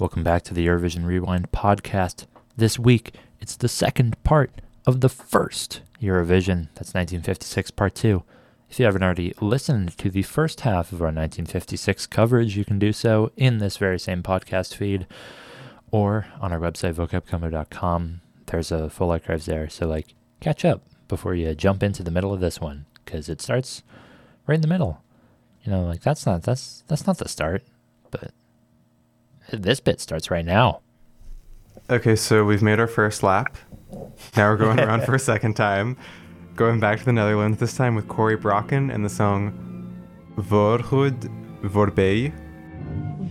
Welcome back to the Eurovision Rewind podcast. This week, it's the second part of the first Eurovision. That's 1956 Part 2. If you haven't already listened to the first half of our 1956 coverage, you can do so in this very same podcast feed or on our website, vocabcomo.com. There's a full archives there. So, like, catch up before you jump into the middle of this one because it starts right in the middle. You know, like that's not that's that's not the start, but this bit starts right now. Okay, so we've made our first lap. Now we're going around for a second time. Going back to the Netherlands, this time with Corry Brokken and the song Voorgoed Voorbij.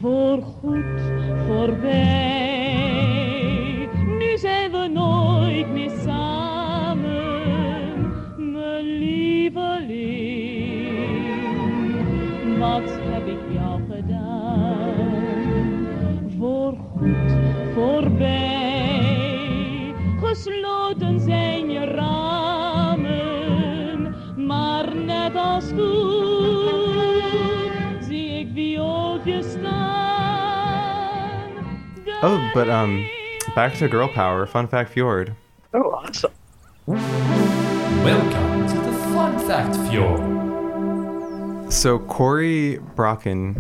Voorgoed voorbij, gesloten zijn je ramen, maar net als toen zie ik viooltjes staan. Oh, but um, back to girl power. Fun fact Fjord. Oh, awesome. Welcome to the Fun Fact Fjord. So Corry Brokken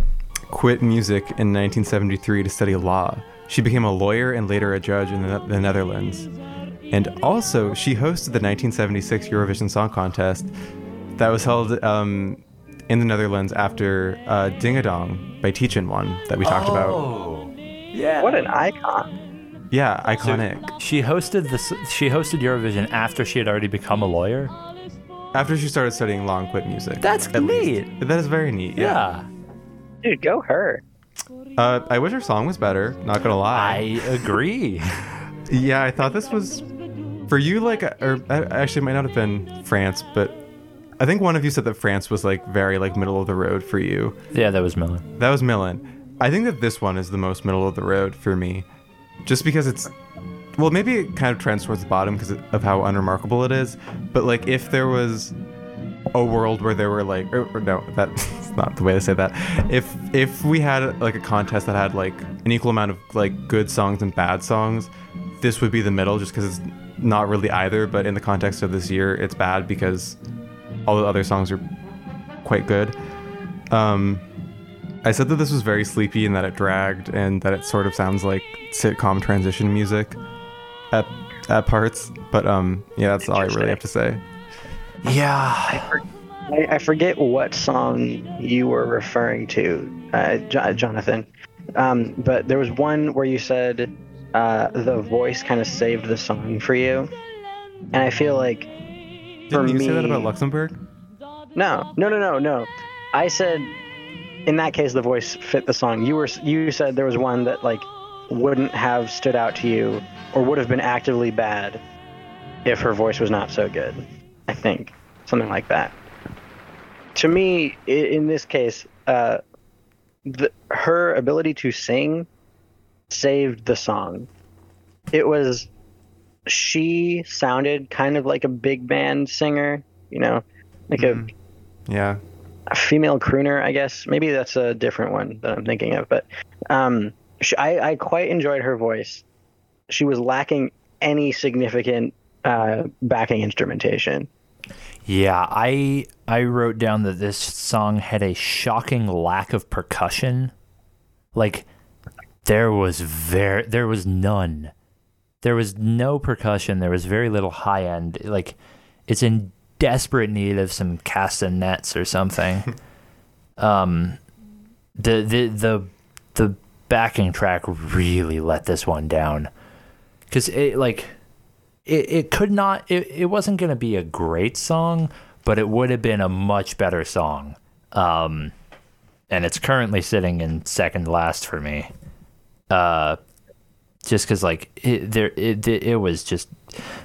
quit music in 1973 to study law. She became a lawyer and later a judge in the, the Netherlands. And also, she hosted the 1976 Eurovision Song Contest that was held um, in the Netherlands after uh, Ding a Dong by Teach-In won that we talked about. Oh, yeah. What an icon. Yeah, iconic. She hosted this. She hosted Eurovision after she had already become a lawyer. After she started studying law and quit music. That's at least. neat. That is very neat. Yeah. Yeah, Dude, go her. Uh, I wish her song was better. Not gonna lie. I agree. Yeah, I thought this was for you. Like, uh, or uh, actually, it might not have been France, but I think one of you said that France was like very like middle of the road for you. yeah, that was Miller. That was Millen. I think that this one is the most middle of the road for me, just because it's. Well, maybe it kind of trends towards the bottom because of how unremarkable it is. But like, if there was a world where there were like, or, or no, that's not the way to say that. If if we had like a contest that had like an equal amount of like good songs and bad songs, this would be the middle, just because it's not really either. But in the context of this year, it's bad because all the other songs are quite good. Um, I said that this was very sleepy and that it dragged and that it sort of sounds like sitcom transition music at at parts. But um, yeah, that's all I really have to say. Yeah, I, I forget what song you were referring to, uh, Jo- Jonathan. Um, but there was one where you said uh, the voice kind of saved the song for you, and I feel like for Didn't you me, say that about Luxembourg? No, no, no, no, no. I said in that case the voice fit the song. You were you said there was one that like wouldn't have stood out to you or would have been actively bad if her voice was not so good. I think something like that. To me, in this case, uh, the, her ability to sing saved the song. It was she sounded kind of like a big band singer, you know, like a Mhm. Yeah. a female crooner, I guess. Maybe that's a different one that I'm thinking of. But um, sh I, I quite enjoyed her voice. She was lacking any significant uh, backing instrumentation. yeah. I I wrote down that this song had a shocking lack of percussion. Like there was very there was none. There was no percussion. There was very little high end. Like it's in desperate need of some castanets or something. um, the the the the backing track really let this one down because it like it, it could not it, it wasn't going to be a great song but it would have been a much better song um and it's currently sitting in second last for me uh just because like it, there it, it was just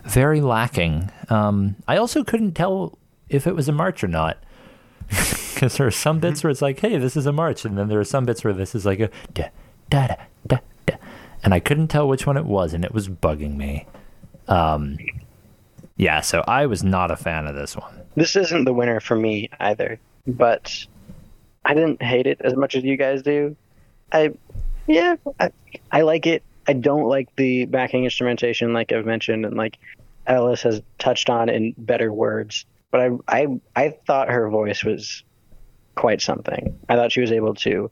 very lacking um i also couldn't tell if it was a march or not because there are some bits where it's like hey this is a march and then there are some bits where this is like a da da da da, da. and i couldn't tell which one it was and it was bugging me um yeah so i was not a fan of this one This isn't the winner for me either, but I didn't hate it as much as you guys do. I Yeah, I, I like it. I don't like the backing instrumentation, like I've mentioned, and like Ellis has touched on in better words. But I, I, I thought her voice was quite something. I thought she was able to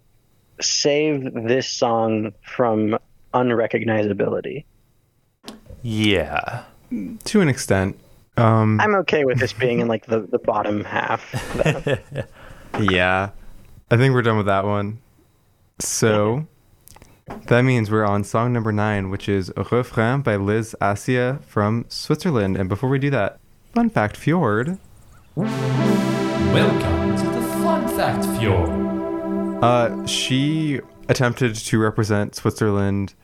save this song from unrecognizability. Yeah. To an extent. Um, I'm okay with this being in like the, the bottom half. yeah. I think we're done with that one. So that means we're on song number nine, which is Refrain by Lys Assia from Switzerland. And before we do that, fun fact Fjord. Welcome to the Fun Fact Fjord. Uh, she attempted to represent Switzerland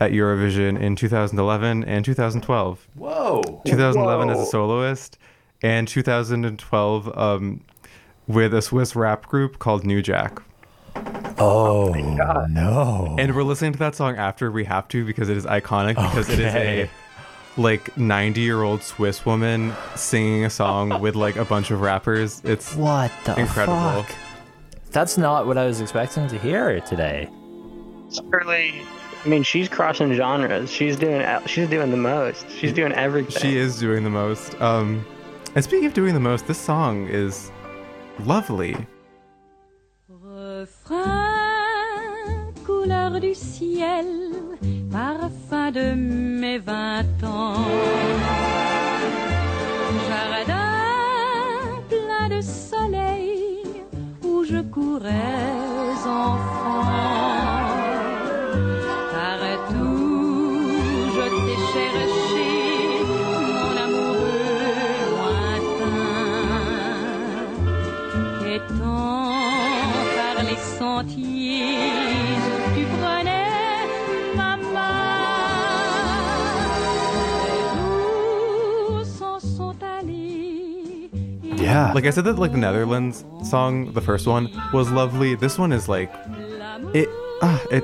at Eurovision in 2011 and 2012. Whoa. 2011 as a soloist, and 2012 um, with a Swiss rap group called New Jack. Oh, no. And we're listening to that song after we have to because it is iconic because it is a like 90 year old Swiss woman singing a song with like a bunch of rappers. It's What the Incredible. fuck? That's not what I was expecting to hear today. Certainly, I mean, she's crossing genres. She's doing she's doing the most. She's doing everything. she is doing the most. Um, and speaking of doing the most, this song is lovely. Du ciel, parfum de mes vingt ans. Jardin plein de soleil où je courais enfant. Like I said that like the Netherlands song, the first one was lovely. This one is like it ah it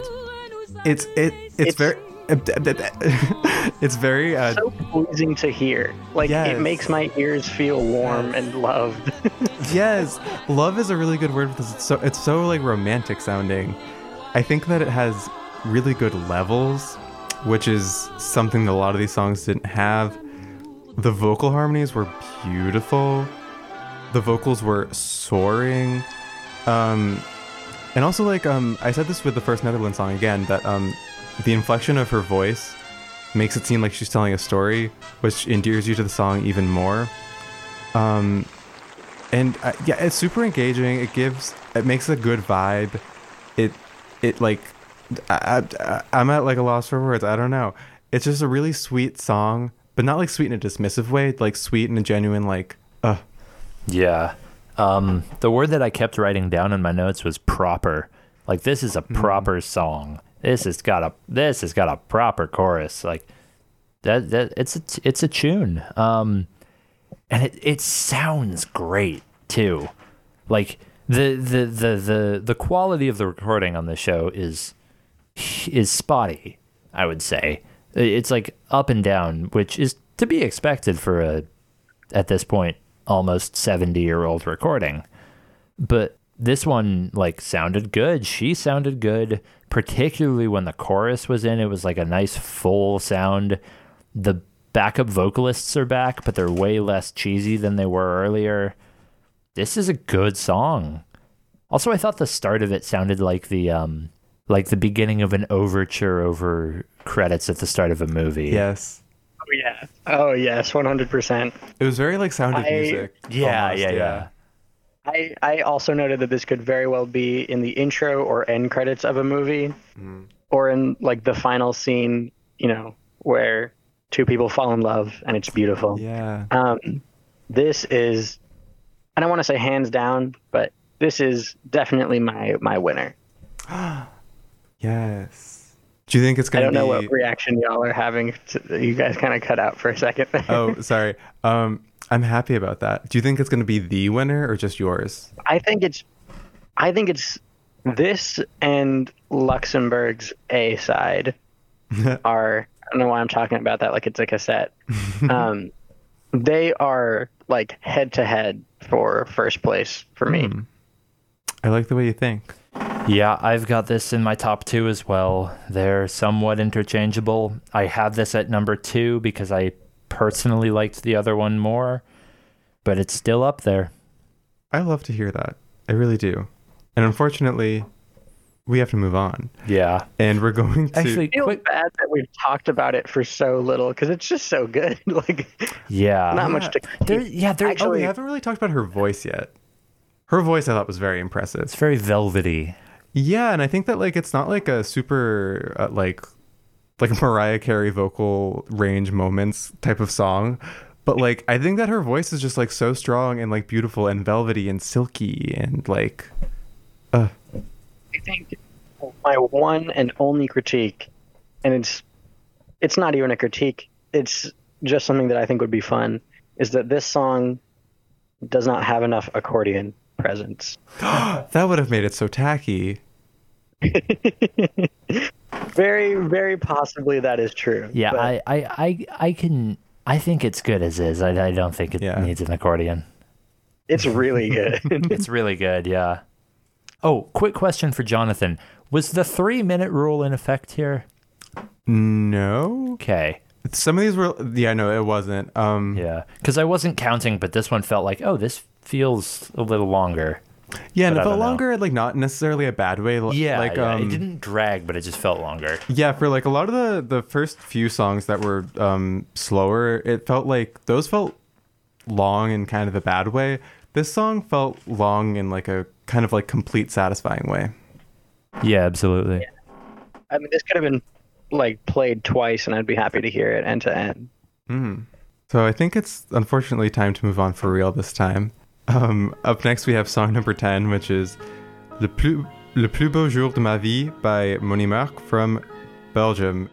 it's it it's, It's- very it's very uh so pleasing to hear. Like Yes. it makes my ears feel warm and loved. yes love is a really good word because it's so it's so like romantic sounding i think that it has really good levels which is something that a lot of these songs didn't have the vocal harmonies were beautiful the vocals were soaring. Um and also like um i said this with the first netherlands song again that um the inflection of her voice makes it seem like she's telling a story which endears you to the song even more. Um and uh, yeah it's super engaging. It gives it makes a good vibe. It it like I, I, i'm at like a loss for words. I don't know. It's just a really sweet song but not like sweet in a dismissive way like sweet in a genuine like Yeah. Um, the word that I kept writing down in my notes was proper. Like this is a proper song. This has got a this has got a proper chorus. Like that that it's a it's a tune. Um, and it it sounds great too. Like the the the the the quality of the recording on the show is is spotty. I would say it's like up and down, which is to be expected for a at this point almost 70 year old recording. But this one like sounded good. She sounded good particularly when the chorus was in. It was like a nice full sound. The backup vocalists are back but they're way less cheesy than they were earlier. This is a good song. Also i thought the start of it sounded like the um like the beginning of an overture over credits at the start of a movie. Yes oh yeah. Oh yes, one hundred percent. it was very like sound of I- music yeah almost, yeah yeah I, I also noted that this could very well be in the intro or end credits of a movie, or in like the final scene, you know, where two people fall in love and it's beautiful. yeah Um, this is, I don't want to say hands down, but this is definitely my my winner. yes do you think it's gonna I don't know be what reaction y'all are having. To, you guys kind of cut out for a second. oh sorry um i'm happy about that do you think it's gonna be the winner or just yours I think it's, I think it's this and Luxembourg's A side are. I don't know why I'm talking about that like it's a cassette. um, they are like head to head for first place for me. I like the way you think. Yeah, I've got this in my top two as well. They're somewhat interchangeable. I have this at number two because I personally liked the other one more, but it's still up there. I love to hear that. I really do. And unfortunately, we have to move on. Yeah. And we're going to Actually, feel quick. bad that we've talked about it for so little because it's just so good. like, Yeah. not much to. There, yeah, there, Oh, Actually- we haven't really talked about her voice yet. Her voice I thought was very impressive. it's very velvety. Yeah, and I think that like it's not like a super uh, like like Mariah Carey vocal range moments type of song, but like I think that her voice is just like so strong and like beautiful and velvety and silky and like uh I think my one and only critique, and it's it's not even a critique. It's just something that I think would be fun. Is that this song does not have enough accordion presence. that would have made it so tacky. Very, very possibly that is true. Yeah, but I, I, I, I can. I think it's good as is. I, I don't think it Yeah. needs an accordion. it's really good. It's really good. Yeah. Oh, quick question for Jonathan: Was the three-minute rule in effect here? No. Okay. Some of these were yeah, no, it wasn't. Um Yeah, because I wasn't counting, but this one felt like, oh, this feels a little longer. yeah, and but it felt don't know. longer like not necessarily a bad way l- Yeah, like yeah, um it didn't drag, but it just felt longer. Yeah, for like a lot of the the first few songs that were um slower, it felt like those felt long in kind of a bad way. This song felt long in like a kind of like complete satisfying way. Yeah, absolutely. I mean, this could have been like played twice, and I'd be happy to hear it end to end. So I think it's unfortunately time to move on for real this time. Um, up next we have song number 10, which is Le plus, Le plus beau jour de ma vie by Mony Marc from Belgium.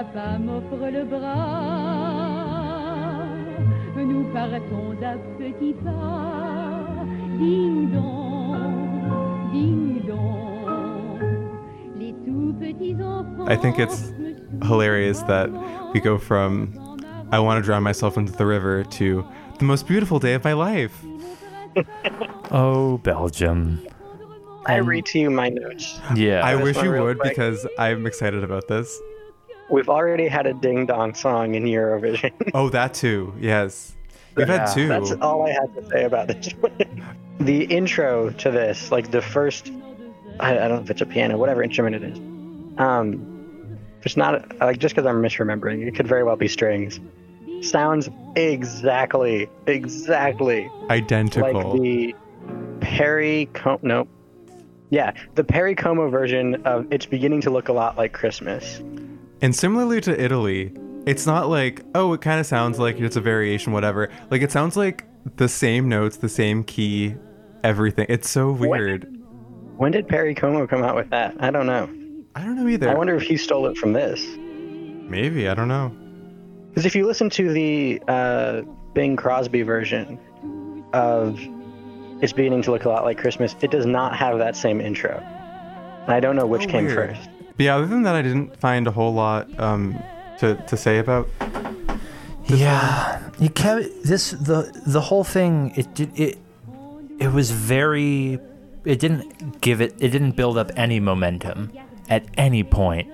Papa m'offre le bras. Nous partons d'un petit pas, ding dong, ding dong. Les tout petits enfants. I think it's hilarious that we go from I want to drown myself into the river to the most beautiful day of my life. Oh, Belgium. I read to you my notes. Yeah. I this wish you would quick. because I'm excited about this. We've already had a ding dong song in Eurovision. Oh, that too. Yes. We've had two. That's all I had to say about this one. the intro to this, like the first, I, I don't know if it's a piano, whatever instrument it is. Um, it's not like just because I'm misremembering, it could very well be strings. Sounds exactly, exactly Identical. like the Perry Com nope. Yeah, the Perry Como version of it's beginning to look a lot like Christmas. And similarly to Italy, it's not like, oh, it kind of sounds like it's a variation, whatever. Like, it sounds like the same notes, the same key, everything. It's so weird. When did Perry Como come out with that? I don't know. I don't know either. I wonder if he stole it from this. Maybe, I don't know. Because if you listen to the uh, Bing Crosby version of It's Beginning to Look a Lot Like Christmas, it does not have that same intro. And I don't know which Oh, came weird. first. Yeah, other than that, I didn't find a whole lot um, to, to say about. yeah, you kept this the the whole thing. It did it. It was very. It didn't give it. It didn't build up any momentum at any point.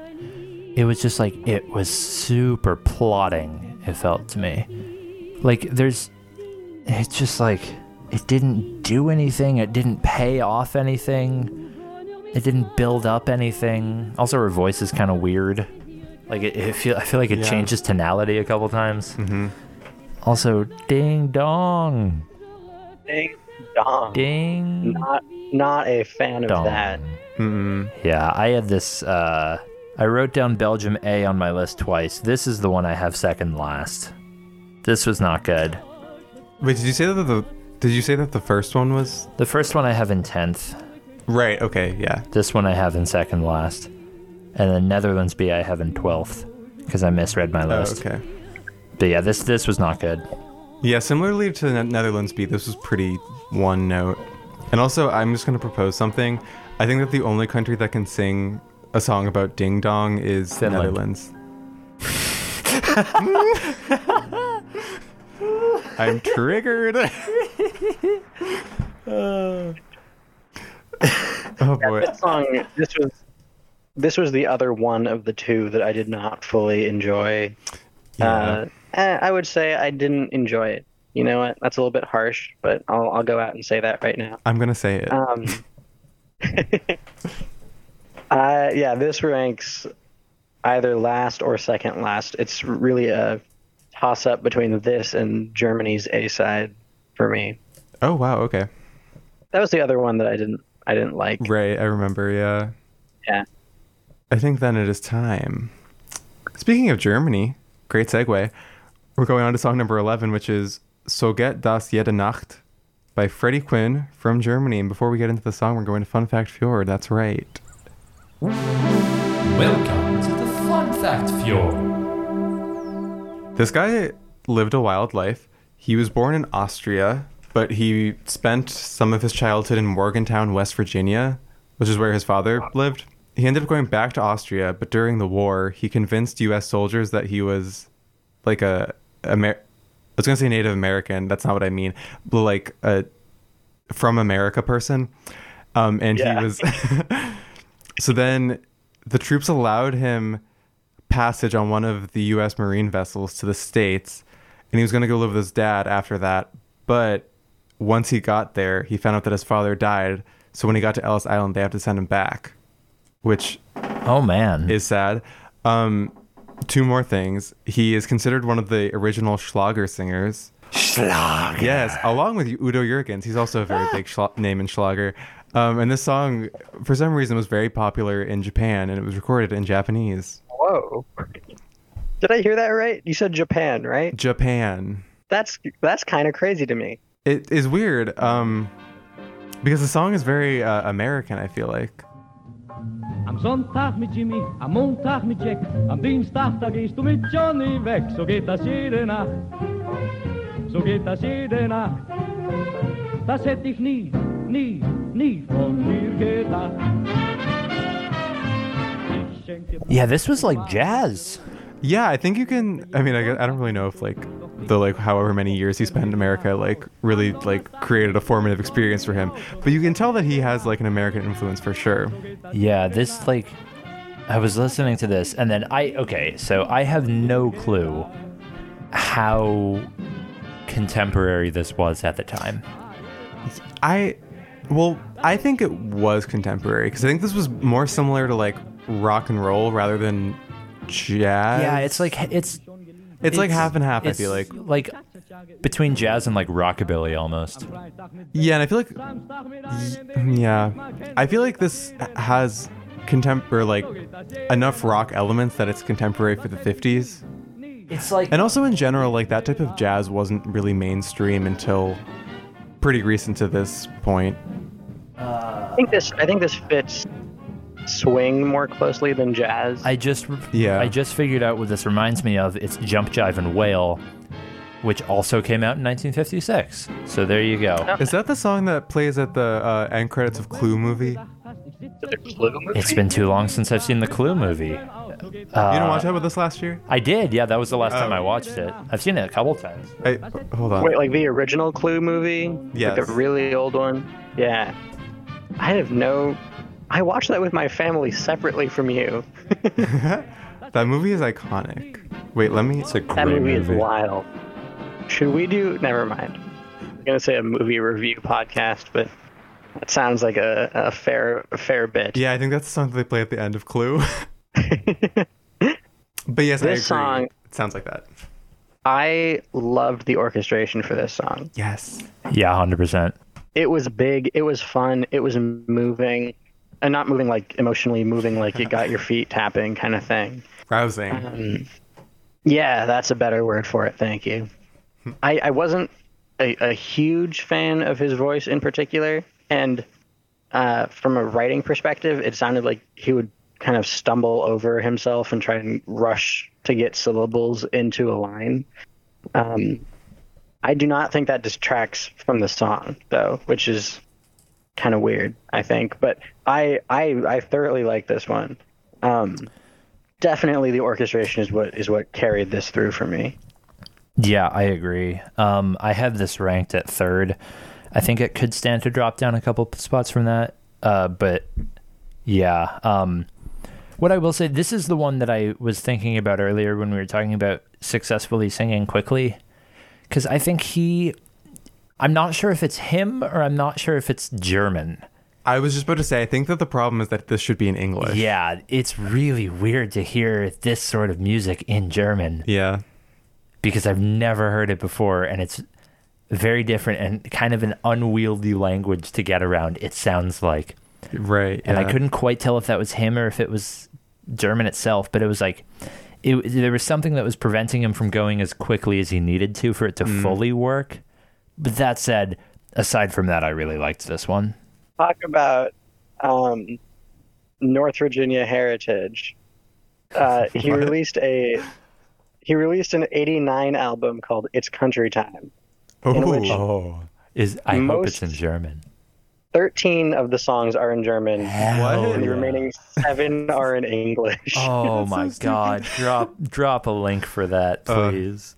It was just like it was super plotting. It felt to me, like there's. It's just like it didn't do anything. It didn't pay off anything. It didn't build up anything. Also, her voice is kind of weird. Like it, it feel, I feel like it Yeah. changes tonality a couple times. Mhm. Also, ding dong, Ding dong. ding Not, not a fan of that. Mm-mm. Yeah, I had this. Uh, I wrote down Belgium A on my list twice. This is the one I have second last. This was not good. Wait, did you say that the did you say that the first one was The first one I have in tenth. Right? Okay, yeah. This one I have in second last, and then Netherlands B I have in twelfth because I misread my list. Oh, list. okay. But yeah, this this was not good. Yeah, similarly to the Netherlands beat, this was pretty one note. And also, I'm just going to propose something. I think that the only country that can sing a song about ding dong is Finland. Netherlands. I'm triggered. oh boy. This song, this was, this was the other one of the two that I did not fully enjoy. Uh, eh, I would say I didn't enjoy it. You know what? That's a little bit harsh, but I'll I'll go out and say that right now. I'm going to say it. Um, uh, yeah, this ranks either last or second last. It's really a toss up between this and Germany's A side for me. oh wow, okay. That was the other one that I didn't I didn't like. Right, I remember, yeah. Yeah. I think then it is time. Speaking of Germany, great segue. We're going on to song number 11, which is So geht das jede Nacht by Freddy Quinn from Germany. And before we get into the song, we're going to Fun Fact Fjord. That's right. Welcome to the Fun Fact Fjord. This guy lived a wild life. He was born in Austria, but he spent some of his childhood in Morgantown, West Virginia, which is where his father lived. He ended up going back to Austria, but during the war, he convinced U.S. soldiers that he was like a, Amer- I was gonna say Native American. That's not what I mean. But like a from America person, um, and Yeah. he was. so then, the troops allowed him passage on one of the U.S. Marine vessels to the states, and he was gonna go live with his dad after that. But once he got there, he found out that his father died. So when he got to Ellis Island, they have to send him back, which Oh man. is sad. Um, two more things. He is considered one of the original Schlager singers. Schlag. Yes, along with Udo Jürgens. He's also a very big schla- name in Schlager. Um, and this song, for some reason, was very popular in Japan, and it was recorded in Japanese. Whoa. Did I hear that right? You said Japan, right? Japan. That's that's kind of crazy to me. It is weird um, because the song is very uh, American. I feel like. Am Sonntag mit Jimmy, am Montag mit Jack, am Dienstag da gehst du mit Johnny weg. So geht das jede Nacht, so geht das jede Nacht. Das hätte ich nie, nie, nie von mir gedacht. Ich schenk dir Yeah, this was like jazz. Yeah, I think you can. I mean, I, I don't really know if like the like however many years he spent in America like really like created a formative experience for him, but you can tell that he has like an American influence for sure. Yeah, this like I was listening to this and then I okay, so I have no clue how contemporary this was at the time. I, well, I think it was contemporary because I think this was more similar to like rock and roll rather than jazz. Yeah, it's like it's it's, like half and half. I feel like. like between jazz and like rockabilly almost. Yeah, and I feel like mm, yeah, I feel like this has contemporary like enough rock elements that it's contemporary for the 50s. It's like And also in general, like that type of jazz wasn't really mainstream until pretty recent to this point. I think this I think this fits swing more closely than jazz. I just Yeah. I just figured out what this reminds me of. It's Jump Jive and Wail, which also came out in 1956. So there you go. Is that the song that plays at the uh, end credits of Clue movie? It's been too long since I've seen the Clue movie. you didn't watch that with us last year? I did, yeah. That was the last time Oh. I watched it. I've seen it a couple times. I, hold on. Wait, like the original Clue movie? Yes. Like the really old one? Yeah. I have no. I watched that with my family separately from you. that movie is iconic. Wait, let me. It's a That great movie, movie. is wild. Should we do? Never mind. I'm gonna say a movie review podcast, but that sounds like a, a fair a fair bit. Yeah, I think that's the song that they play at the end of Clue. but yes, I agree. This song- It sounds like that. I loved the orchestration for this song. Yes. Yeah, 100%. It was big. It was fun. It was moving, and not moving like emotionally moving, like you got your feet tapping kind of thing. Rousing. Yeah, that's a better word for it. Thank you. I, I wasn't a, a huge fan of his voice in particular, and uh, from a writing perspective, it sounded like he would kind of stumble over himself and try and rush to get syllables into a line. Um, I do not think that distracts from the song though, which is kind of weird, I think. But I I I thoroughly like this one. Um, definitely the orchestration is what is what carried this through for me. Yeah, I agree. Um, I have this ranked at third. I think it could stand to drop down a couple spots from that. Uh, but yeah, um, what I will say, this is the one that I was thinking about earlier when we were talking about successfully singing quickly. Because I think he, I'm not sure if it's him or I'm not sure if it's German. I was just about to say, I think that the problem is that this should be in English. Yeah, it's really weird to hear this sort of music in German Yeah. because I've never heard it before and it's very different and kind of an unwieldy language to get around, it sounds like. Right. And I couldn't quite tell if that was him or if it was German itself, but it was like it, there was something that was preventing him from going as quickly as he needed to for it to Mm. fully work. But that said, aside from that, I really liked this one. Talk about um, North Virginia heritage. Uh, he released a he released an '89 album called "It's Country Time." in which- Ooh. Oh, is I hope it's Most- in German. 13 of the songs are in German, Hell and the remaining seven are in English. Oh That's so my god! Drop drop a link for that, Uh, please.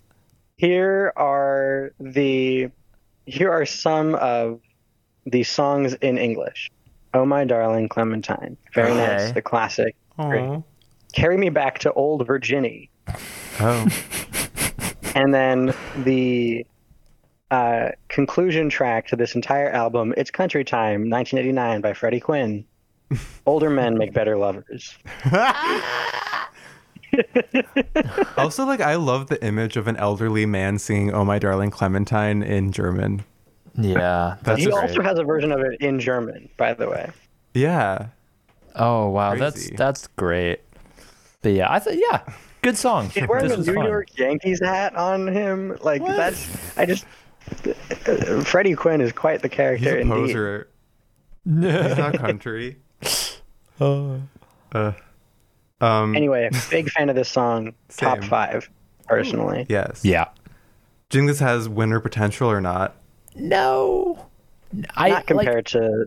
Here are the here are some of the songs in English. Oh my darling Clementine, very Okay. nice, the classic. Carry me back to old Virginia, Oh. and then the uh, conclusion track to this entire album. It's Country Time, 1989 by Freddy Quinn. Older men make better lovers. also, like, I love the image of an elderly man singing "Oh My Darling Clementine" in German. Yeah, that's he great. also has a version of it in German, by the way. Yeah. Oh wow, that's Crazy. that's great. But yeah, I thought yeah, good song. He's wearing This a New fun. York Yankees hat on him. Like that's I just uh, Freddy Quinn is quite the He's character a indeed. poser. He's not country. Oh. Uh, um, Anyway, big fan of this song. Top five, personally. yes. Yeah. Do you think this has winner potential or not? No. I Not like, compared to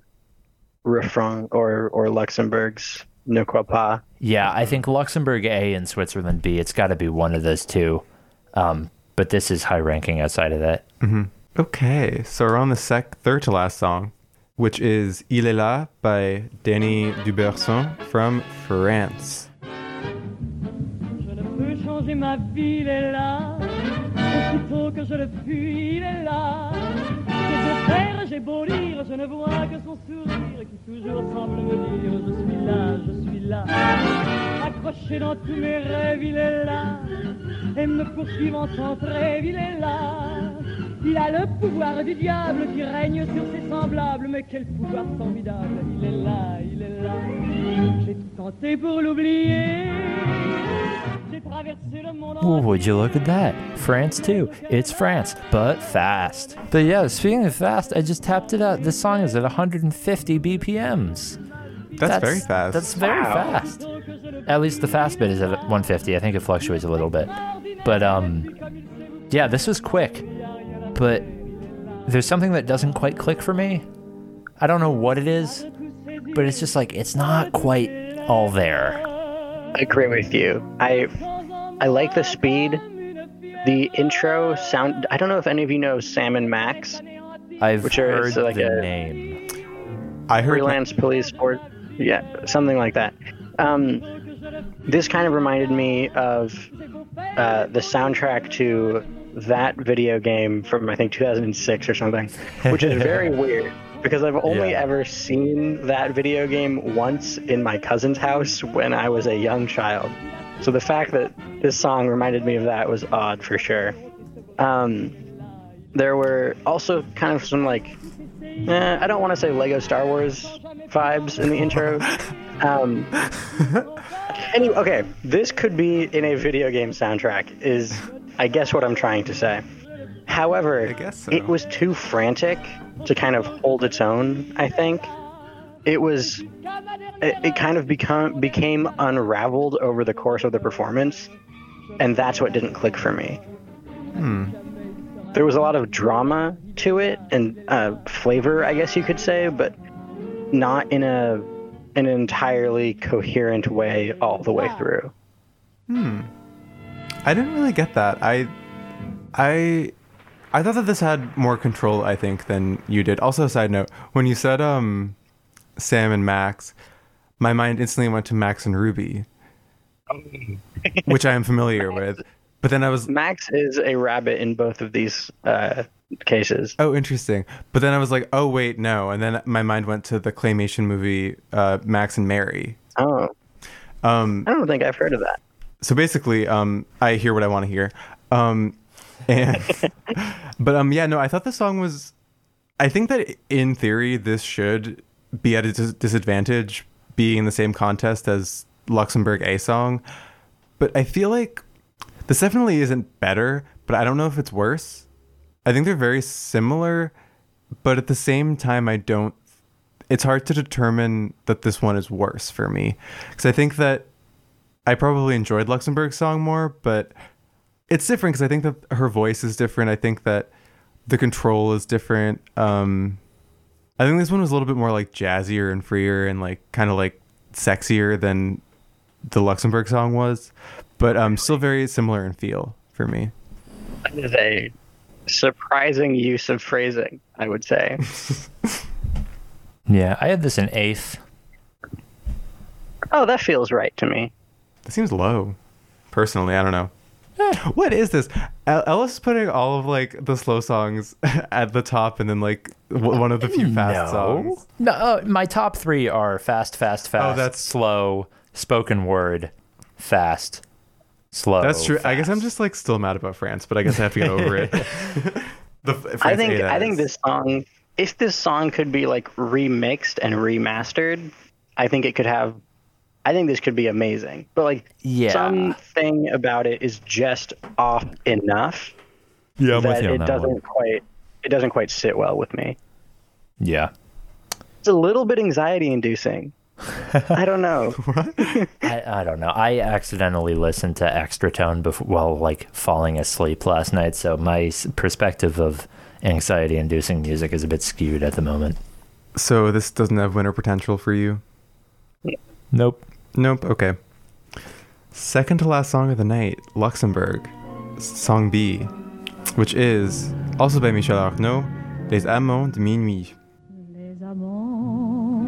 Refrain or or Luxembourg's Ne Crois Pas. yeah, I think Luxembourg A and Switzerland B. It's got to be one of those two. Um, but this is high ranking outside of that. Okay, so we're on the sec third to last song, which is Il est là by Dany Dauberson from France. Changer ma vie, il est là. Aussitôt que je le fuis, il est là. Que je faire, j'ai beau lire, je ne vois que son sourire qui toujours semble me dire Je suis là, je suis là. Accroché dans tous mes rêves, il est là. Et me poursuivant sans trêve, il est là. Il a le pouvoir du diable qui règne sur ses semblables, mais quel pouvoir formidable. Il est là, il est là. J'ai tout tenté pour l'oublier. Well, would you look at that? France too. It's France, but fast. But yeah, speaking of fast, I just tapped it out. This song is at 150 BPMs. That's, very fast. That's very Wow. fast. At least the fast bit is at 150. I think it fluctuates a little bit. But um yeah, this was quick. But there's something that doesn't quite click for me. I don't know what it is, but it's just like it's not quite all there. I agree with you. I I like the speed. The intro sound. I don't know if any of you know Sam and Max, I've Which are- heard it's like the a- name. I heard freelance police force. Yeah, something like that. Um, this kind of reminded me of uh, the soundtrack to that video game from I think 2006 or something, which is very weird because I've only Yeah. ever seen that video game once in my cousin's house when I was a young child. So the fact that this song reminded me of that was odd for sure. Um, there were also kind of some like eh, I don't want to say Lego Star Wars vibes in the intro. Um, anyway, okay, this could be in a video game soundtrack. Is I guess what I'm trying to say. However, so. it was too frantic to kind of hold its own. I think. it was it, it kind of become became unraveled over the course of the performance, and that's what didn't click for me. There was a lot of drama to it and uh, flavor, I guess you could say, but not in a an entirely coherent way all the way through. Hmm. I didn't really get that. I, I, I thought that this had more control. I think than you did. Also, side note: when you said um, Sam and Max, my mind instantly went to Max and Ruby, which I am familiar with. But then I was Max is a rabbit in both of these uh, cases. oh interesting. But then I was like, oh wait, no. And then my mind went to the claymation movie uh, Max and Mary. Oh, Um, I don't think I've heard of that. so basically um i hear what i want to hear um and but um yeah no i thought the song was i think that in theory this should be at a dis- disadvantage being in the same contest as luxembourg a song but i feel like this definitely isn't better but i don't know if it's worse. I think they're very similar but at the same time i don't it's hard to determine that this one is worse for me. Because i think that I probably enjoyed Luxembourg's song more, but it's different because I think that her voice is different. I think that the control is different. Um, I think this one was a little bit more like jazzier and freer and like kind of like sexier than the Luxembourg song was, but um, still very similar in feel for me. That is a surprising use of phrasing, I would say. Yeah, I had this in eighth. oh, that feels right to me. That seems low, personally. I don't know. What is this? Ellis is putting all of like the slow songs at the top, and then like w- one of the few fast songs. No, uh, my top three are fast, fast, fast. Oh, that's- slow, spoken word, fast, slow. That's true. I guess I'm just like still mad about France, but I guess I have to get over it. the f- I France think A, that I think this song, if this song could be like remixed and remastered, I think it could have. I think this could be amazing. But like Yeah. something about it is just off enough Yeah, I'm with that you on it that doesn't one. quite it doesn't quite sit well with me. Yeah. It's a little bit anxiety inducing. I don't know. I, I don't know. I accidentally listened to Extratone before, while like falling asleep last night, so my perspective of anxiety-inducing music is a bit skewed at the moment. So this doesn't have winner potential for you. Nope. Nope. Okay. Second to last song of the night, Luxembourg, song B, which is also by Michèle Arnaud, Les Amants de Minuit. Les amants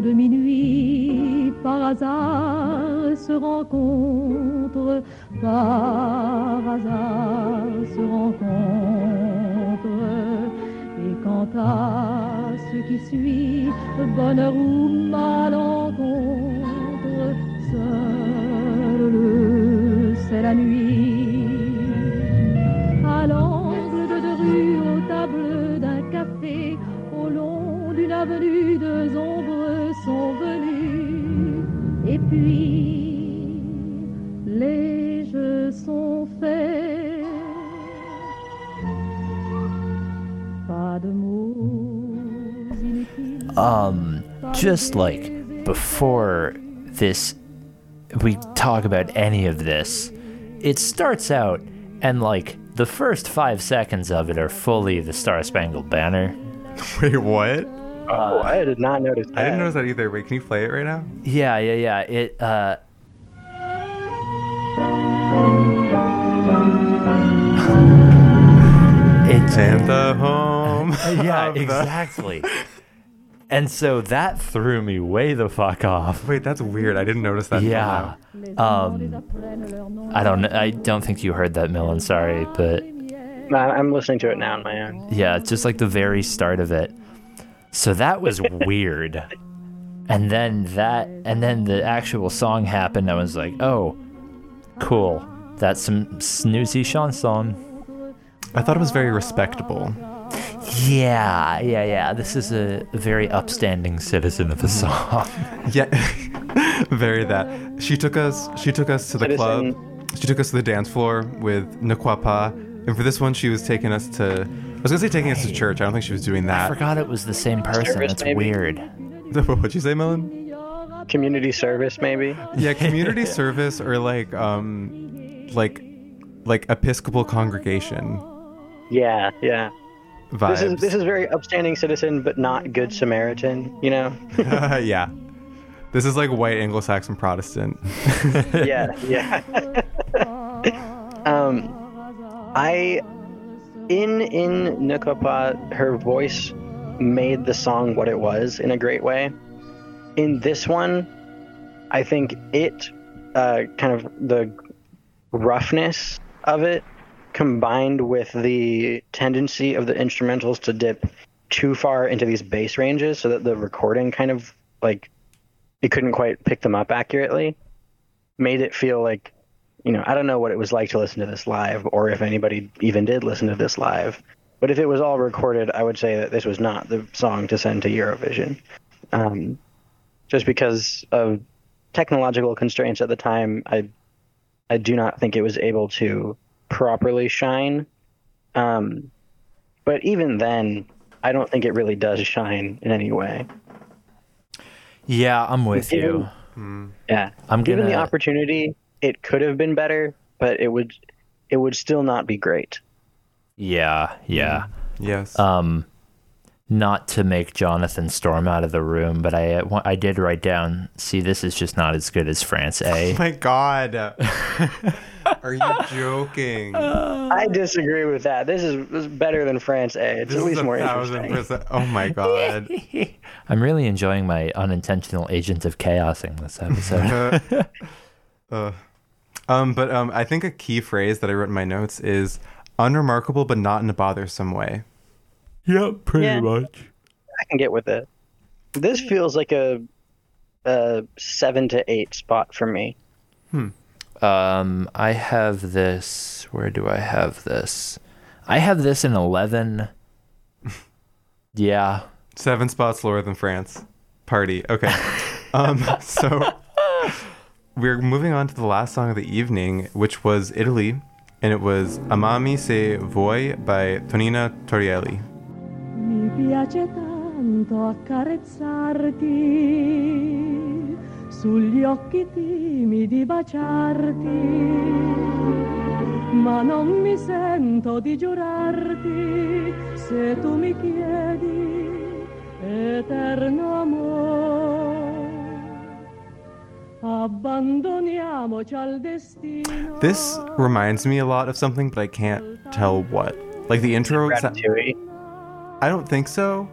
de minuit par hasard se rencontrent, par hasard se rencontrent. Et quant à ce qui suit, bonheur ou malencontre, sait la nuit. À l'angle de deux rues, aux tables d'un café, au long d'une avenue, deux ombres sont venues. Et puis, les jeux sont faits. Pas de mots. Um, just like before this, we talk about any of this, it starts out and like the first five seconds of it are fully the Star Spangled Banner. Wait, what? Oh, I did not notice that. I didn't notice that either. Wait, can you play it right now? Yeah, yeah, yeah. It uh It's And the home. yeah, of the- exactly. And so that threw me way the fuck off. Wait, that's weird. I didn't notice that. Yeah. Um, amants désapprennent leur nom. I don't I don't think you heard that Millen, sorry, but I'm listening to it now on my own. yeah, just like the very start of it. So that was weird. And then that and then the actual song happened. I was like, "Oh, cool. That's some snoozy chanson." I thought it was very respectable. Yeah, yeah, yeah. This is a very upstanding citizen of the song. Yeah, very that. She took us. She took us to the Citizen. club. She took us to the dance floor with Ne Crois Pas. And for this one, she was taking us to. I was gonna say taking us to church. I don't think she was doing that. I forgot it was the same person. Service, It's maybe? weird. What'd you say, Melon? Community service, maybe. Yeah, community service or like um like like Episcopal congregation Yeah, yeah. Vibes. This is this is very upstanding citizen, but not good Samaritan. You know? yeah. This is like white Anglo-Saxon Protestant. yeah, yeah. um, I in in Ne Crois Pas, her voice made the song what it was in a great way. In this one, I think it uh, kind of the roughness of it combined with the tendency of the instrumentals to dip too far into these bass ranges so that the recording kind of like it couldn't quite pick them up accurately made it feel like you know i don't know what it was like to listen to this live or if anybody even did listen to this live but if it was all recorded i would say that this was not the song to send to eurovision. Um, just because of technological constraints at the time i i do not think it was able to properly shine um, but even then i don't think it really does shine in any way Yeah, I'm with Given- you. yeah I'm given the gonna- opportunity it could have been better but it would it would still not be great Yeah, yeah. yes. Um, not to make Jonathan storm out of the room, but I uh, I did write down. See, this is just not as good as France A. oh my god. Are you joking? i disagree with that this is, this is better than france a it's This at is least a more thousand interesting percent. Oh my god. I'm really enjoying my unintentional agent of chaosing this episode. Uh, um, but um, I think a key phrase that I wrote in my notes is unremarkable, but not in a bothersome way. Yep, pretty Yeah. much. i can get with it this feels like a a seven to eight spot for me Hmm. Um, I have this. Where do I have this? I have this in eleven. yeah, Seven spots lower than France. Party. Okay. um, so we're moving on to the last song of the evening, which was Italy, and it was Amami se vuoi by Tonina Torielli. Piace tanto accarezzarti, sugli occhi timidi baciarti, ma non mi sento di giurarti se tu mi chiedi eterno amore. Abbandoniamoci al destino. This reminds me a lot of something, but I can't tell what. Like the intro. sa- Ratatouille. I don't think so.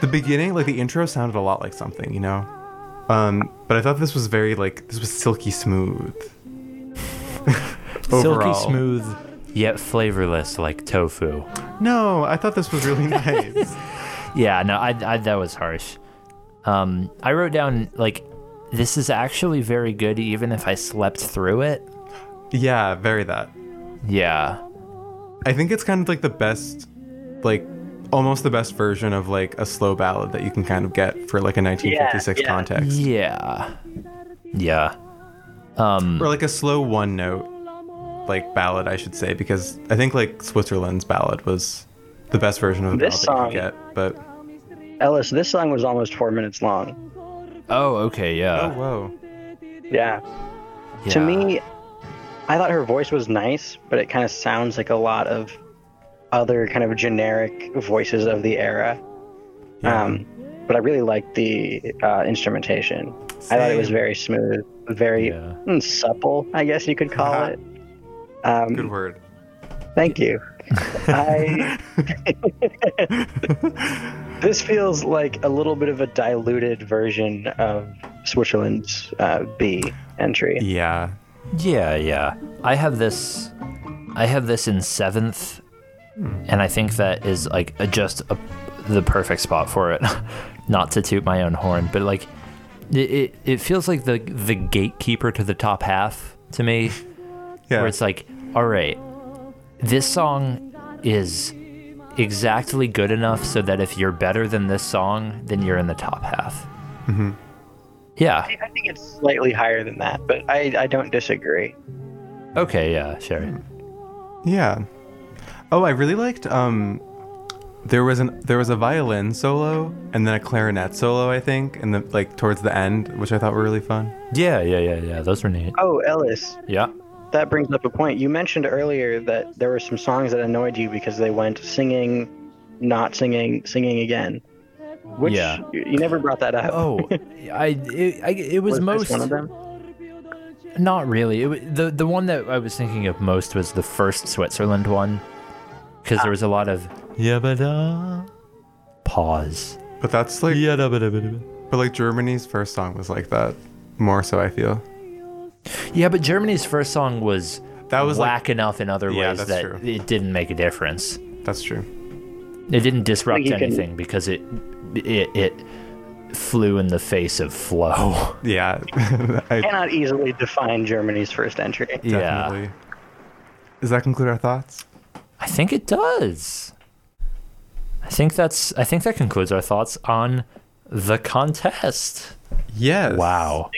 The beginning, like the intro, sounded a lot like something, you know. Um, but I thought this was very like this was silky smooth. silky smooth yet flavorless, like tofu. No, I thought this was really nice. Yeah, no, I, I that was harsh. Um, I wrote down like this is actually very good, even if I slept through it. yeah, very that. Yeah, I think it's kind of like the best, like almost the best version of like a slow ballad that you can kind of get for like a 1956 yeah. context, yeah, yeah. Um, or like a slow one note like ballad, I should say, because I think like Switzerland's ballad was the best version of the This ballad that you could get. But ellis this song was almost four minutes long oh, okay, yeah. oh whoa, yeah yeah. to me i thought her voice was nice but it kind of sounds like a lot of other kind of generic voices of the era Yeah. um, but i really liked the uh, instrumentation i thought it was very smooth very Yeah. mm, supple i guess you could call it um, good word. thank you i this feels like a little bit of a diluted version of switzerland's uh, b entry Yeah, Yeah, yeah. I have this. I have this in seventh, and I think that is like a, just a, the perfect spot for it. Not to toot my own horn, but like it, it, it feels like the the gatekeeper to the top half to me, yeah. where it's like, all right, this song is exactly good enough so that if you're better than this song, then you're in the top half. Mm-hmm. Yeah. I think it's slightly higher than that, but I, I don't disagree. Okay. Yeah. Sure. Yeah. Oh, I really liked um there was an there was a violin solo and then a clarinet solo, I think, and the like towards the end, which I thought were really fun. Yeah, yeah, yeah, yeah. Those were neat. Oh, Ellis, Yeah. that brings up a point. You mentioned earlier that there were some songs that annoyed you because they went singing, not singing, singing again. Which Yeah. you, you never brought that up. Oh, I it, I it was, was most one of them? not really. It, wa- the the one that I was thinking of most was the first Switzerland one because there was a lot of yabada pause. But that's like but like Germany's first song was like that more so I feel. Yeah, but Germany's first song was That was like enough in other Yeah, ways that's that true. it didn't make a difference. that's true. It didn't disrupt you can- anything because it it it flew in the face of flow. Yeah. I Cannot easily define Germany's first entry. Yeah. definitely. Does that conclude our thoughts? I think it does. I think that's I think that concludes our thoughts on the contest. Yes. Wow.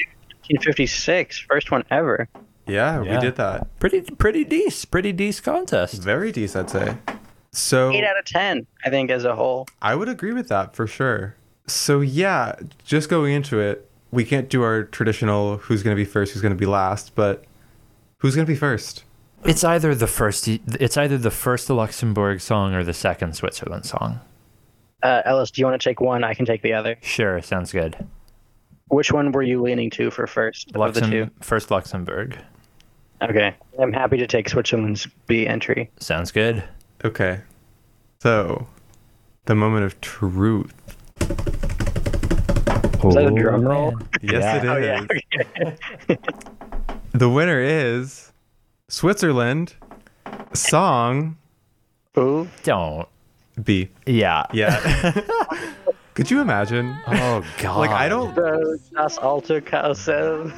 1956, first one ever. Yeah, Yeah. we did that. Pretty pretty decent, pretty decent contest. Very decent, I'd say. So Eight out of ten, I think, as a whole. I would agree with that for sure. So yeah, just going into it, we can't do our traditional who's going to be first, who's going to be last, but who's going to be first? It's either the first it's either the first Luxembourg song or the second Switzerland song. Uh, Ellis, do you want to take one? I can take the other. Sure, sounds good. Which one were you leaning to for first of the two? First Luxembourg. Okay, I'm happy to take Switzerland's B entry. Sounds good. Okay. So, the moment of truth. Is that a drum roll? Yes, Yeah. it is. Oh yeah. The winner is Switzerland. Song Ooh, Don't. B. Yeah. Yeah. Could you imagine? Oh god. Like I don't the Das Alte Karussell.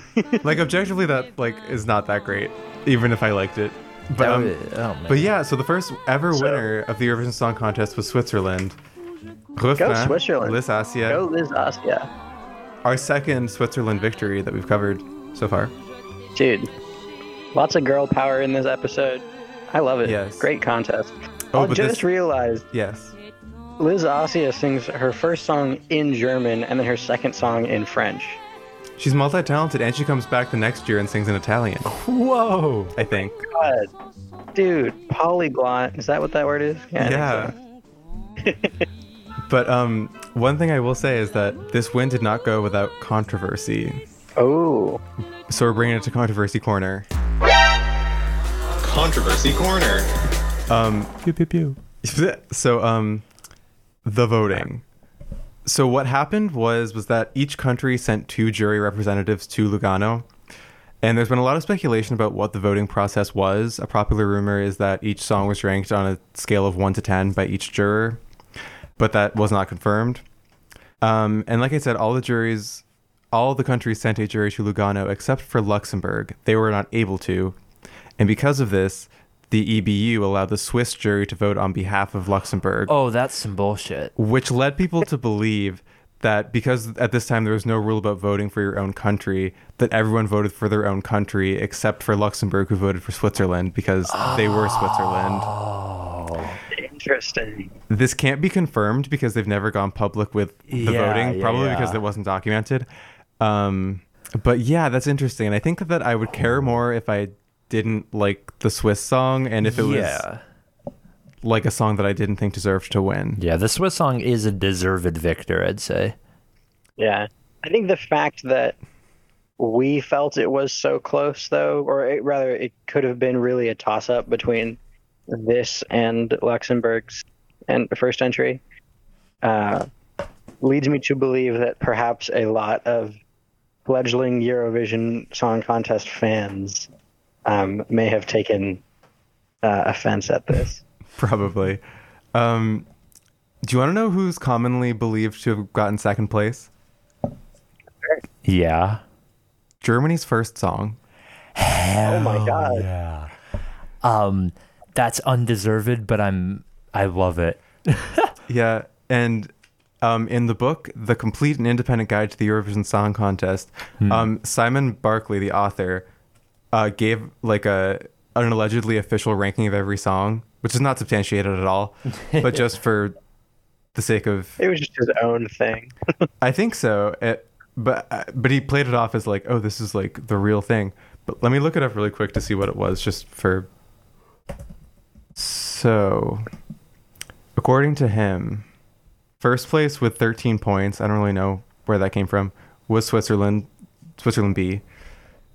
like objectively that like is not that great, even if I liked it. But um, oh, man. but yeah, so the first ever So- winner of the Eurovision Song Contest was Switzerland. Refrain, Switzerland. Lys Assia. Go Lys Assia. Our second Switzerland victory that we've covered so far. Dude, lots of girl power in this episode. I love it. Yes. Great contest. Oh, I just this- realized Yes. Lys Assia sings her first song in German and then her second song in French. She's multi-talented and she comes back the next year and sings in Italian. Whoa. I think. God. Dude, polyglot. Is that what that word is? I think Yeah. so. But um, one thing I will say is that this win did not go without controversy. Oh. So we're bringing it to controversy corner. Controversy Corner. Um, Pew pew pew. so um, the voting. So what happened was was that each country sent two jury representatives to Lugano, and there's been a lot of speculation about what the voting process was. A popular rumor is that each song was ranked on a scale of one to ten by each juror, but that was not confirmed. Um, and like I said, all the juries, all the countries sent a jury to Lugano except for Luxembourg. They were not able to, and because of this, the EBU allowed the Swiss jury to vote on behalf of Luxembourg Oh, that's some bullshit. which led people to believe that because at this time there was no rule about voting for your own country, that everyone voted for their own country except for Luxembourg, who voted for Switzerland because they were Switzerland. Interesting. This can't be confirmed because they've never gone public with the Yeah, voting, yeah, probably yeah. because it wasn't documented. Um, but yeah, that's interesting. And I think that I would care more if I didn't like the Swiss song and if it yeah. was like a song that I didn't think deserved to win. Yeah, the Swiss song is a deserved victor, I'd say. Yeah. I think the fact that we felt it was so close, though, or it, rather, it could have been really a toss up between this and Luxembourg's and first entry, uh, leads me to believe that perhaps a lot of fledgling Eurovision Song Contest fans um, may have taken uh, offense at this. Probably. Um, do you want to know who's commonly believed to have gotten second place? Yeah. Germany's first song. Oh my god. Yeah. Um, that's undeserved, but I'm I love it. Yeah, and um, in the book, The Complete and Independent Guide to the Eurovision Song Contest, um, Simon Barclay, the author, uh, gave like a an allegedly official ranking of every song, which is not substantiated at all, but just for the sake of It was just his own thing. I think so. It, but uh, but he played it off as like, oh, this is like the real thing. But let me look it up really quick to see what it was, just for. So, according to him, first place with 13 points. I don't really know where that came from. Was Switzerland, Switzerland B.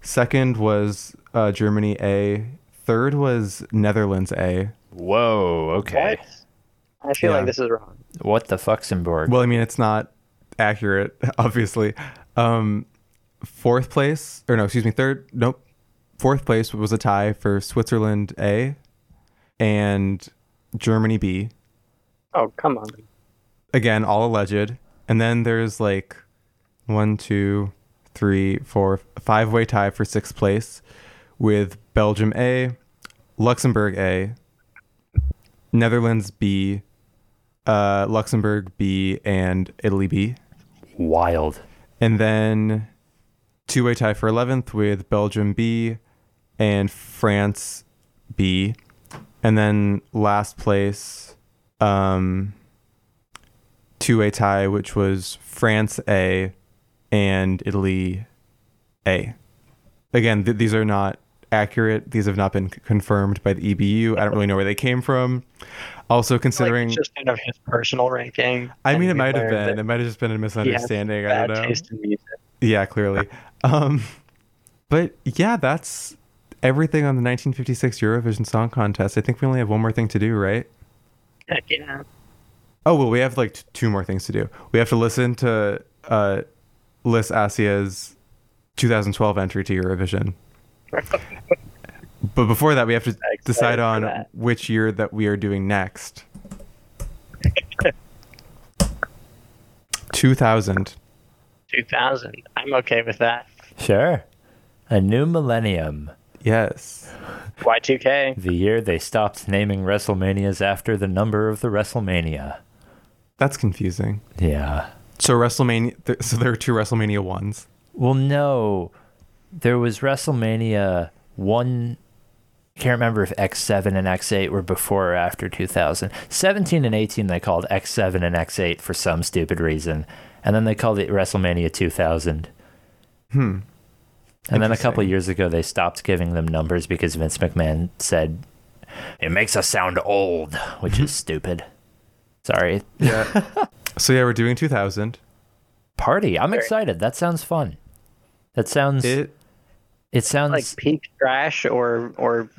Second was uh, Germany A. Third was Netherlands A. Whoa. Okay. What? I feel Yeah. like this is wrong. What the Fuxenborg? Well, I mean, it's not accurate, obviously. Um, fourth place, or no, excuse me, third, nope. Fourth place was a tie for Switzerland A and Germany B. Oh, come on. Again, all alleged. And then there's like one, two, three, four, five way tie for sixth place with Belgium A, Luxembourg A, Netherlands B, uh, Luxembourg B, and Italy B. Wild. And then two way tie for 11th with Belgium B and France B. And then last place, um, two way tie, which was France A and Italy A. Again, th- these are not accurate. These have not been c- confirmed by the EBU. I don't really know where they came from. Also, Like, considering, it's just kind of his personal ranking. I mean, it might have been. It might have just been a misunderstanding. I don't know. taste in music. Yeah, clearly. Um, but yeah, that's everything on the 1956 Eurovision Song Contest. I think we only have one more thing to do, right? Heck yeah. Oh well, we have like t- two more things to do. We have to listen to uh, Lys Assia's 2012 entry to Eurovision. But before that, we have to decide on that. which year that we are doing next. 2000. 2000. I'm okay with that. Sure. A new millennium. Yes. Y2K. The year they stopped naming WrestleManias after the number of the WrestleMania. That's confusing. Yeah. So WrestleMania. Th- so there are two WrestleMania ones. Well, no. There was WrestleMania 1. I Can't remember if X7 and X8 were before or after 2000. 17 and 18 they called X7 and X8 for some stupid reason. And then they called it WrestleMania 2000. Hmm. And then a couple years ago, they stopped giving them numbers because Vince McMahon said, it makes us sound old, which is stupid. Sorry. Yeah. so yeah, we're doing 2000. Party. I'm Very- excited. That sounds fun. That sounds, it, It sounds Like peak trash or or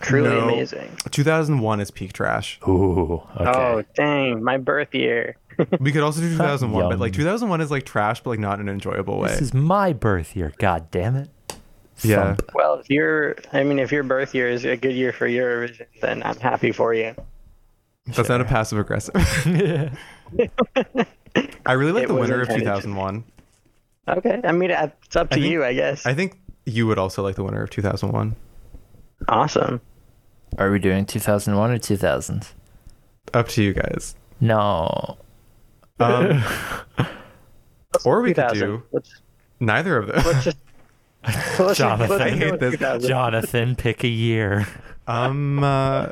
truly No. amazing. 2001 is peak trash. Ooh, okay. Oh, dang. My birth year. We could also do 2001, but like 2001 is like trash, but like not in an enjoyable way. This is my birth year. God damn it. Yeah. Thump. Well, if your I mean, if your birth year is a good year for Eurovision, then I'm happy for you. That's not a passive aggressive. I really like It the winner of 2001. Okay. I mean, it's up to I think- you, I guess. I think you would also like the winner of 2001. awesome. Are we doing 2001 or 2000? Up to you guys. No. Um, or we could do Let's, neither of those. let's just. Let's Jonathan. let's I hate this. 2000. Jonathan, pick a year. Um, uh,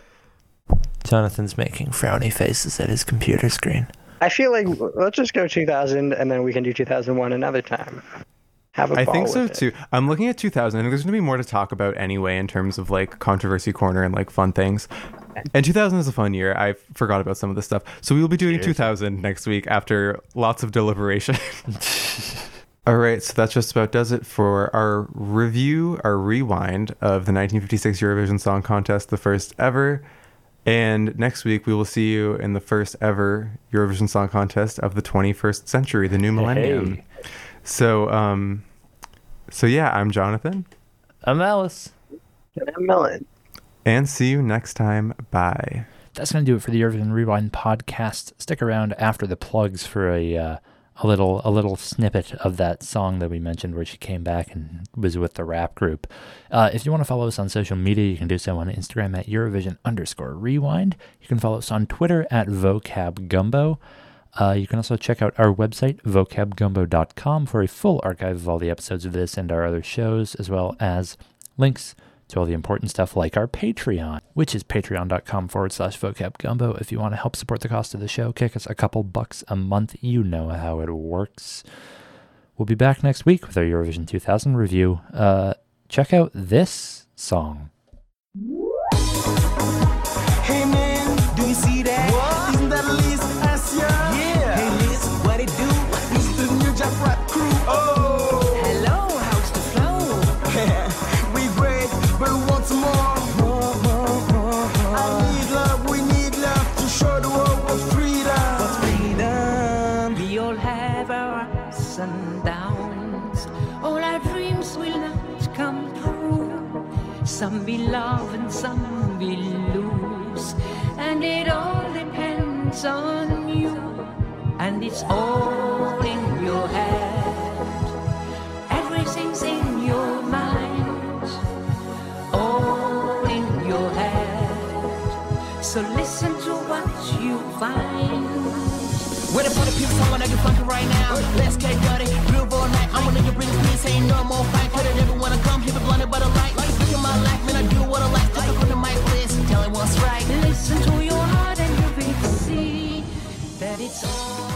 Jonathan's making frowny faces at his computer screen. I feel like let's just go 2000 and then we can do 2001 another time. Have a I ball I think so with it. too. I'm looking at 2000. I think there's going to be more to talk about anyway in terms of like controversy corner and like fun things. And 2000 is a fun year. I forgot about some of this stuff. So we will be doing 2000 next week after lots of deliberation. All right, so that just about does it for our review, our rewind of the 1956 Eurovision Song Contest, the first ever. And next week we will see you in the first ever Eurovision Song Contest of the 21st century, the new millennium. Hey. So, um, so yeah, I'm Jonathan, I'm Alice. And I'm Millen. and see you next time. Bye. That's going to do it for the Eurovision Rewind podcast. Stick around after the plugs for a uh, a little a little snippet of that song that we mentioned where she came back and was with the rap group. Uh, if you want to follow us on social media, you can do so on Instagram at Eurovision underscore Rewind. You can follow us on Twitter at Vocab Gumbo. Uh, you can also check out our website, vocabgumbo.com, for a full archive of all the episodes of this and our other shows, as well as links to all the important stuff like our Patreon, which is patreon.com forward slash vocab gumbo. If you want to help support the cost of the show, kick us a couple bucks a month. You know how it works. We'll be back next week with our Eurovision 2000 review. Uh, check out this song. Some we love and some we lose. And it all depends on you. And it's all in your head. Everything's in your mind. All in your head. So listen to what you find. Where the party people I wanna get right now. Let's get dirty, groove all night. I'm gonna bring peace, ain't no more fight. Put it everyone to come, keep it blinded by the light. Like look at my life, man, I do what I like. Take a put the mic, list, tell it what's right. Listen to your heart and you will see that it's all